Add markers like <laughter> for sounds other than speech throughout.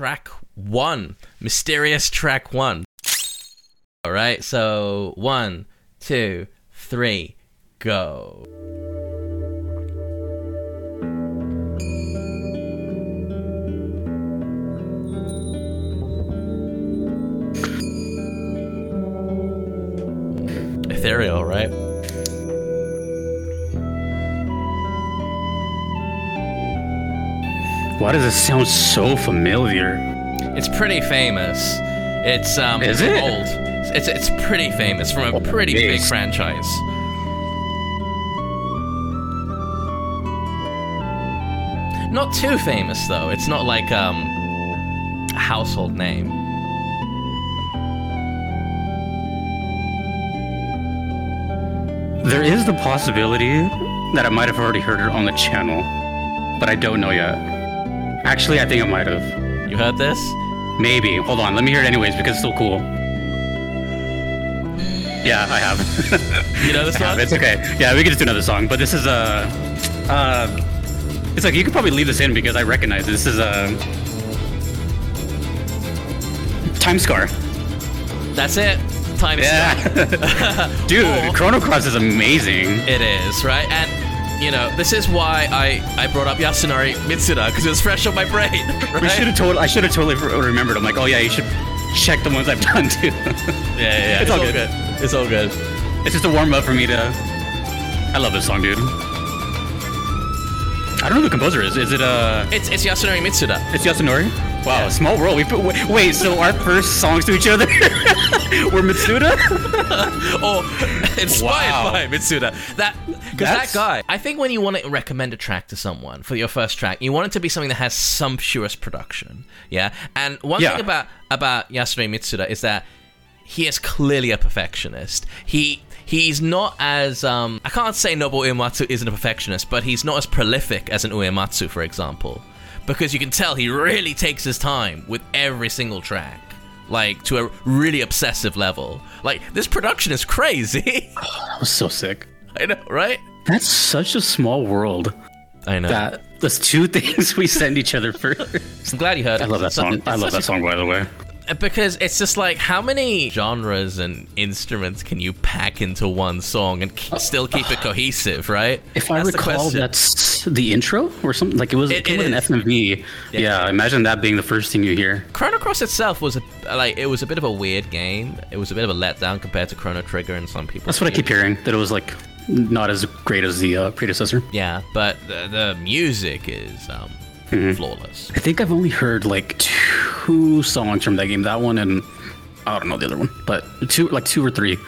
track one, mysterious track one. All right, so one, two, three, go. Ethereal, right? Why does it sound so familiar? It's pretty famous. It's um Is it? old. It's it's pretty famous from a pretty it big franchise. Not too famous though. It's not like um a household name. There is the possibility that I might have already heard her on the channel, but I don't know yet. Actually, I think I might have. You heard this? Maybe. Hold on, let me hear it anyways because it's still cool. Yeah, I have. <laughs> You know this song? It's okay. Yeah, we can just do another song, but this is a. Uh, uh, it's like you could probably leave this in because I recognize it. this is a. Time Scar. That's it. Time Yeah. gone. <laughs> Dude, <laughs> Or- Chrono Cross is amazing. It is, right? And you know, this is why I I brought up Yasunari Mitsuda because it was fresh on my brain. <laughs> Right? We should have told. I should have totally remembered. I'm like, oh yeah, you should check the ones I've <laughs> done too. Yeah, yeah, yeah. It's all good. It's all good. it's just a warm up for me to. I love this song, dude. I don't know who the composer is. Is it uh? It's it's Yasunari Mitsuda. It's Yasunori. Wow, Yeah. small world. We put, wait, wait, so our first songs to each other <laughs> were Mitsuda. <laughs> or inspired Wow. by Mitsuda. That because that That's- guy. I think when you want to recommend a track to someone for your first track, you want it to be something that has sumptuous production. Yeah, and one Yeah. thing about about Yasunori Mitsuda is that he is clearly a perfectionist. He he's not as um I can't say Nobuo Uematsu isn't a perfectionist, but he's not as prolific as an Uematsu, for example. Because you can tell he really takes his time with every single track. Like to a really obsessive level. Like this production is crazy. <laughs> That was so sick. I know, right? That's such a small world. I know. That there's two <laughs> things we send each other first. I'm glad you heard I it. love that song. I love that song, by the way. A- Because it's just like, how many genres and instruments can you pack into one song and ke- still keep it cohesive, right? If I That's the recall, question. that's the intro or something. Like it was It- it, with an. FMV. Yeah. Yeah. imagine that being the first thing you hear. Chrono Cross itself was a like it was a bit of a weird game. It was a bit of a letdown compared to Chrono Trigger and some people. That's what I keep hearing. That it was like not as great as the uh, predecessor. Yeah, but the, the music is um, Mm-hmm. flawless. I think I've only heard like two songs from that game. That one and I don't know the other one, but two like two or three.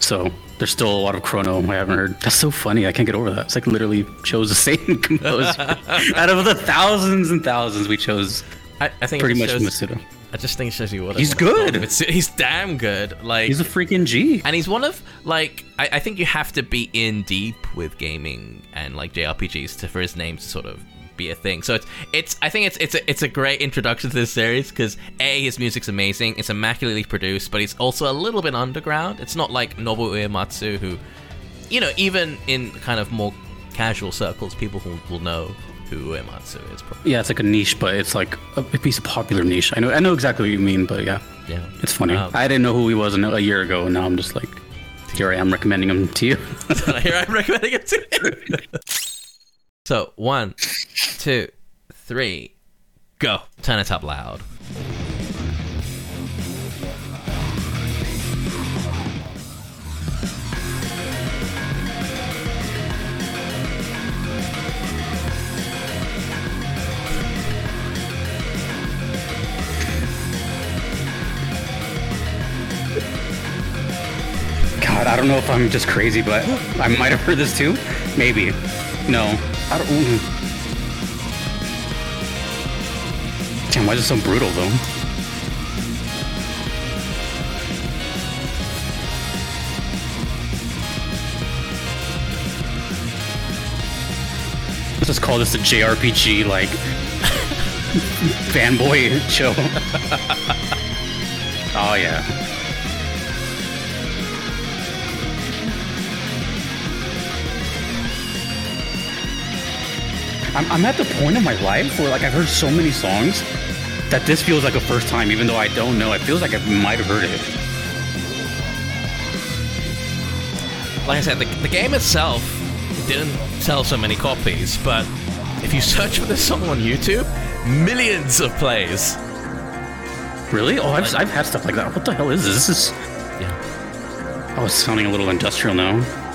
So there's still a lot of Chrono I haven't heard. That's so funny. I can't get over that. It's like literally chose the same <laughs> composer <laughs> out of the thousands and thousands we chose. I, I think Pretty much shows, Mitsuda. I just think it shows you what He's what good. He's damn good. Like He's a freaking G. and he's one of like I, I think you have to be in deep with gaming and like JRPGs to for his name to sort of be a thing. So it's it's I think it's it's a, it's a great introduction to this series because a his music's amazing. It's immaculately produced, but he's also a little bit underground. It's not like Nobuo Uematsu who, you know, even in kind of more casual circles, people who will know who Uematsu is. Probably. Yeah, it's like a niche, but it's like a, piece of popular niche. I know, I know exactly what you mean, but yeah, Yeah, it's funny. Um, I didn't know who he was a a year ago, and now I'm just like, here I am recommending him to you. <laughs> Here I'm recommending it to you. <laughs> so one, two, three, go. Turn it up loud. God, I don't know if I'm just crazy, but I might have heard this too. Maybe. No. I don't. mm. Damn, why is it so brutal though? Let's just call this a JRPG like <laughs> fanboy <laughs> show. <laughs> oh yeah. I'm, I'm at the point in my life where like I've heard so many songs that this feels like a first time, even though I don't know. It feels like I might have heard it. Like I said, the, the game itself didn't sell so many copies, but if you search for this song on YouTube, millions of plays. Really? Oh, I've, I've had stuff like that. What the hell is this? This is. Yeah. Oh, it's sounding a little industrial now.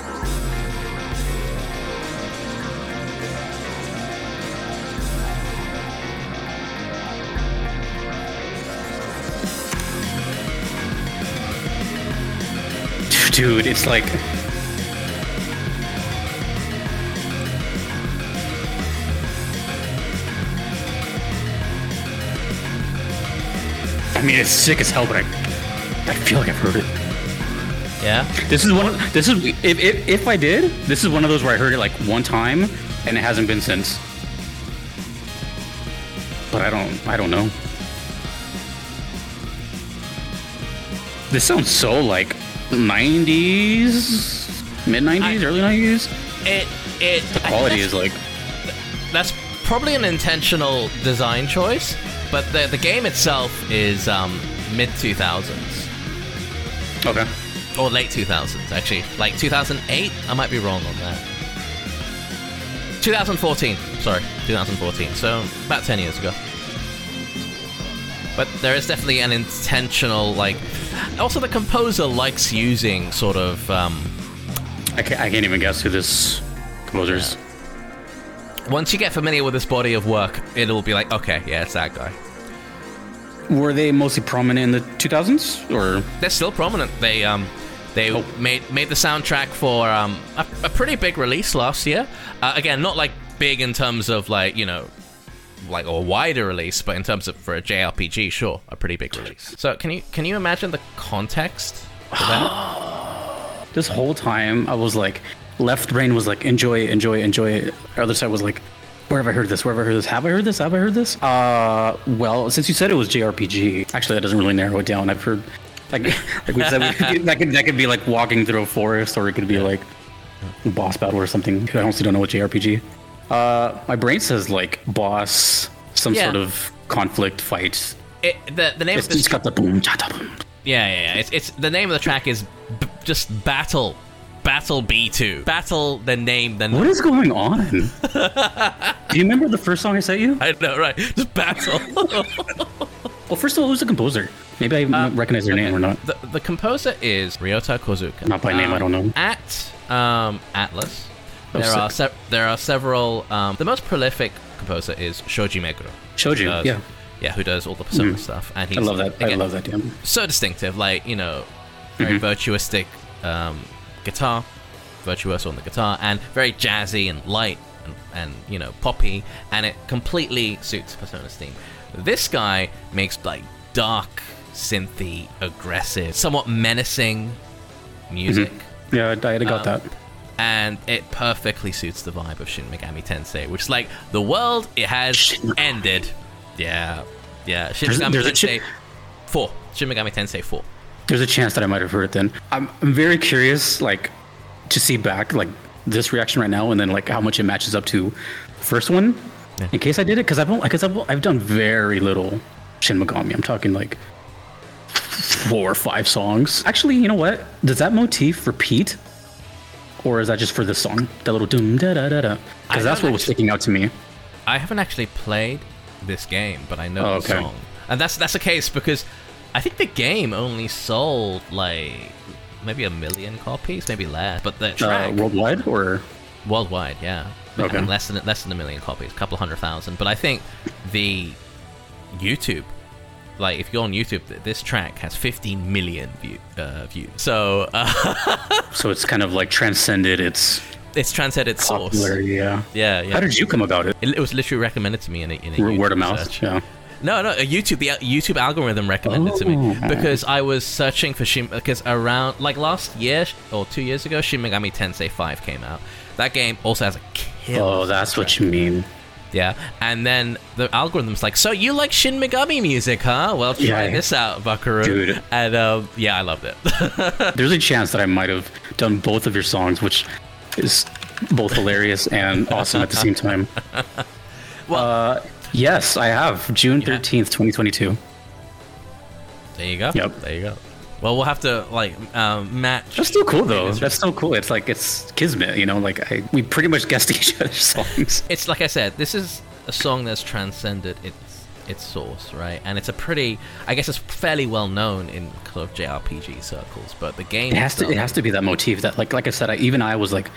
Dude, it's like. I mean, it's sick as hell, but I, I feel like I've heard it. Yeah? This is one. Of, this is if, if if I did, this is one of those where I heard it like one time, and it hasn't been since. But I don't. I don't know. This sounds so like '90s, mid '90s, early '90s. It, it, The quality is like. that's probably an intentional design choice, but the the game itself is um, mid two thousands Okay. or late two thousands actually, like two thousand eight. I might be wrong on that. 2014, sorry, 2014. So about ten years ago. But there is definitely an intentional like. Also, the composer likes using sort of um, I can't, I can't even guess who this composer is. once you get familiar with this body of work, it'll be like, okay, yeah, it's that guy. Were they mostly prominent in the 2000s, or they're still prominent. They um they Oh. made made the soundtrack for um a, a pretty big release last year. Uh, again, not like big in terms of like you know like a wider release, but in terms of for a JRPG, sure, a pretty big release. So can you can you imagine the context <sighs> this whole time I was like, left brain was like, enjoy, enjoy, enjoy. Other side was like, where have I heard this? Where have I heard this? Have I heard this? Have I heard this? Uh, well, since you said it was JRPG, actually that doesn't really narrow it down. I've heard, like, <laughs> like we said, we that could that could be like walking through a forest, or it could be like a boss battle or something. I honestly don't know what JRPG. Uh, my brain says like boss, some Yeah. sort of conflict fight. It, the the name It's, of this got the boom, cha, ta, boom. yeah yeah yeah it's, it's the name of the track is b- just battle battle B two battle the name the What is going on? <laughs> Do you remember the first song I sent you? I know right just battle. <laughs> Well, first of all, who's the composer? Maybe I Uh, recognize their name or not. The, the composer is Ryota Kozuka. Not by name, I don't know. At um, Atlus, There are se- there are several. Um, the most prolific composer is Shoji Meguro. Shoji, Does- yeah. yeah, who does all the Persona stuff, and he's I love that. I love that damn. So distinctive, like you know, very Mm-hmm. virtuistic um, guitar, virtuoso on the guitar, and very jazzy and light and, and you know poppy, and it completely suits Persona's theme. This guy makes like dark, synthy, aggressive, somewhat menacing music. Yeah, I, I got Um, that. And it perfectly suits the vibe of Shin Megami Tensei, which is like the world it has ended. Yeah, yeah. Shin There's- Megami there's Tensei chi- four. Shin Megami Tensei four. There's a chance that I might have heard it then. I'm, I'm very curious, like, to see back, like, this reaction right now and then, like, how much it matches up to the first one. Yeah. In case I did it, because I've, because I've, I've done very little Shin Megami. I'm talking, like, four or five songs. Actually, you know what? Does that motif repeat? Or is that just for this song? That little doom da da da da. I Because that's what was sticking out to me. I haven't actually played this game, but I know Oh, the okay. song, and that's that's the case because I think the game only sold like maybe a million copies, maybe less. But the Uh, track worldwide or worldwide, yeah, I Okay. mean, less than less than a million copies, a couple hundred thousand. But I think the YouTube, like if you're on YouTube, this track has 15 million view, uh, views. So uh, <laughs> so it's kind of like transcended its it's transcended source. popularity. Yeah. Yeah, yeah. How did you come about it? it, it was literally recommended to me in a, in a Word of mouth. search. Yeah. No, no, a YouTube the YouTube algorithm recommended it to me Oh. because I was searching for Shin because around like last year or two years ago, Shin Megami Tensei 5 came out. That game also has a kill. Oh, that's what you mean. Yeah, and then the algorithm's like, so you like Shin Megami music, huh? Well, try Yeah. this out, Buckaroo. Dude. And um, yeah, I loved it. <laughs> There's a chance that I might have done both of your songs, which is both hilarious and <laughs> awesome at the same time. well, Uh, Yes, I have. June thirteenth, twenty twenty two. There you go. Yep. There you go. Well, we'll have to like um, match. That's still cool though. That's still cool. It's like it's kismet, you know. Like I, we pretty much guessed <laughs> each other's songs. It's like I said, this is a song that's transcended its its source, right? And it's a pretty, I guess, it's fairly well known in kind of JRPG circles. But the game It has to. It has to be that motif. That like, like I said, I, even I was like,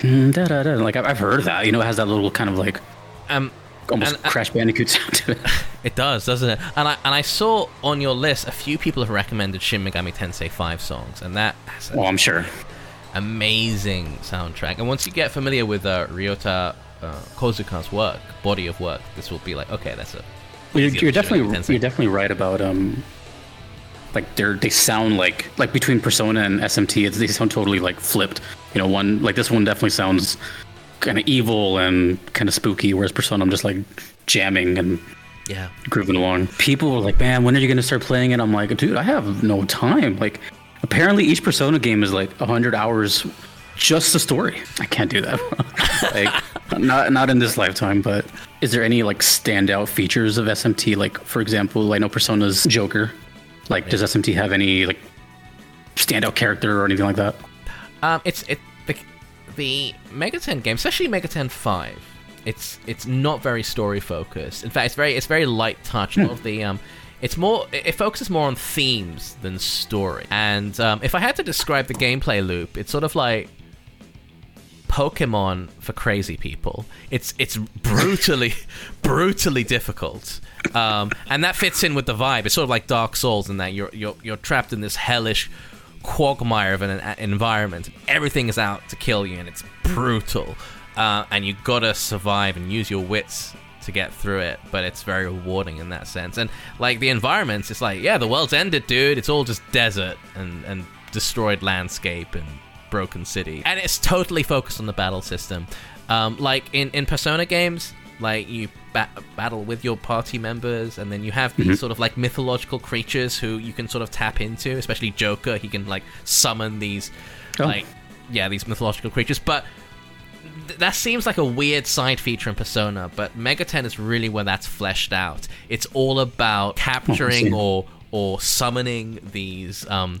hmm, da da da. Like I've I've heard that. You know, it has that little kind of like um, almost And- uh, Crash Bandicoot sound to it. <laughs> It does, doesn't it? And I and I saw on your list a few people have recommended Shin Megami Tensei 5 songs, and that has an Oh, I'm sure. amazing soundtrack. And once you get familiar with uh, Ryota uh, Kozuka's work, body of work, this will be like, okay, that's a. You're, you're Megami definitely you're definitely right about um, like they're they sound like like between Persona and SMT, it's, they sound totally like flipped. You know, one like this one definitely sounds kind of evil and kind of spooky, whereas Persona I'm just like jamming and Yeah. grooving along. People were like, "Man, when are you gonna start playing it?" I'm like, "Dude, I have no time." Like, apparently each Persona game is like 100 hours just the story. I can't do that. <laughs> like, not not in this lifetime. But is there any like standout features of SMT? Like, for example, I know Persona's Joker. Like, does SMT have any like standout character or anything like that? Um, it's it the, the Ten game, especially Megaten Five. It's it's not very story focused. In fact, it's very it's very light touch. Lot of the um, it's more it it focuses more on themes than story. And um, if I had to describe the gameplay loop, it's sort of like Pokemon for crazy people. It's it's brutally <laughs> brutally difficult. Um, and that fits in with the vibe. It's sort of like Dark Souls in that you're you're you're trapped in this hellish quagmire of an, an environment. Everything is out to kill you, and it's brutal. Uh, and you gotta survive and use your wits to get through it. But it's very rewarding in that sense. And like the environments, it's like yeah, the world's ended, dude. It's all just desert and and destroyed landscape and broken city. And it's totally focused on the battle system. Um, like in in Persona games, like you ba- battle with your party members, and then you have these sort of like mythological creatures who you can sort of tap into. Especially Joker, he can like summon these, Oh. like yeah, these mythological creatures. But th- that seems like a weird side feature in Persona, but Megaten is really where that's fleshed out. It's all about capturing see. or or summoning these um,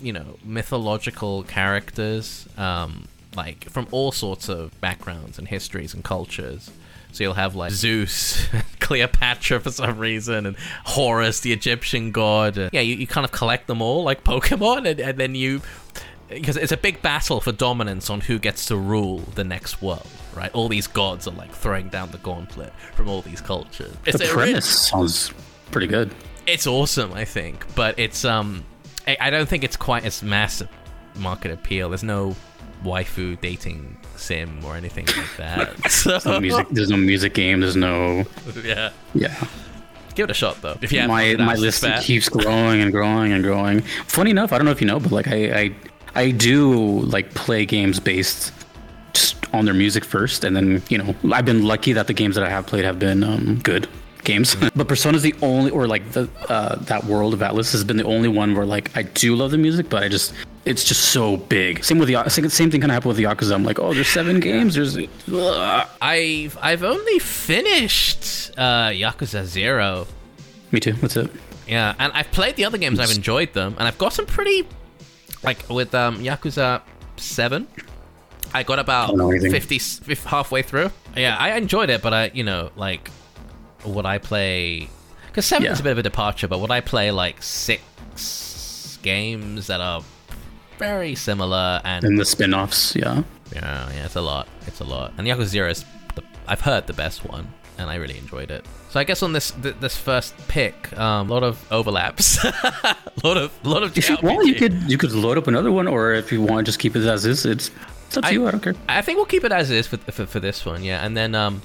you know mythological characters um, like from all sorts of backgrounds and histories and cultures so you'll have like zeus <laughs> cleopatra for some reason and horus the egyptian god yeah you, you kind of collect them all like pokemon and, and then you because it's a big battle for dominance on who gets to rule the next world right all these gods are like throwing down the gauntlet from all these cultures it's The premise sounds pretty good. it's awesome, I think, but it's um, I, I don't think it's quite as massive market appeal. There's no waifu dating sim or anything like that. <laughs> so No music. There's no music game. There's no. <laughs> yeah, Yeah. give it a shot though. If you have my my list keeps growing and growing and growing. Funny enough, I don't know if you know, but like I I, I do like play games based just on their music first, and then you know I've been lucky that the games that I have played have been um, good games. but Persona's the only, or like the uh, that world of Atlus has been the only one where like I do love the music, but I just it's just so big. Same with the same thing kind of happened with the Yakuza. I'm like, oh, there's seven games. There's ugh. I've I've only finished uh, Yakuza Zero. me too. That's it. Yeah, and I've played the other games. I've enjoyed them, and I've got some pretty like with um, Yakuza Seven. I got about Don't know anything. 50, halfway through. Yeah, I enjoyed it, but I, you know, like, would I play? Because seven Yeah. is a bit of a departure, but would I play like six games that are very similar and And the spin-offs, yeah. yeah, yeah, it's a lot. It's a lot. And Yakuza Zero is, the, I've heard the best one, and I really enjoyed it. So I guess on this th- this first pick, um, a lot of overlaps, a <laughs> lot of lot of. If you want, you could you could load up another one, or if you want, just keep it as is. It's it's up to I- you. I don't care. I think we'll keep it as is for, for, for this one, yeah, and then um,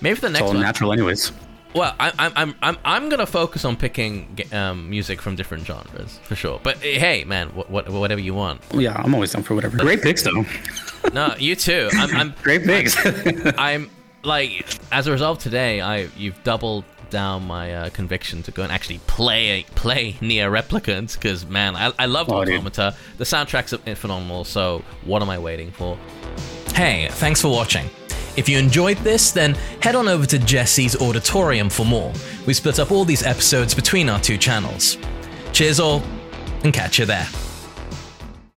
maybe for the It's next all one. natural, anyways. Well, I, I'm I'm I'm I'm gonna focus on picking um, music from different genres for sure. But eh, hey, man, what, what whatever you want. Yeah, I'm always down for whatever. Great picks, though. <laughs> No, you too. I'm, I'm <laughs> Great picks. I'm like, as a result today, I you've doubled down my uh, conviction to go and actually play play NieR Replicant because man, I, I love Oh, dude. Automata. The soundtrack's are phenomenal. So what am I waiting for? Hey, thanks for watching. If you enjoyed this, then head on over to Jesse's Auditorium for more. We split up all these episodes between our two channels. Cheers all, and catch you there.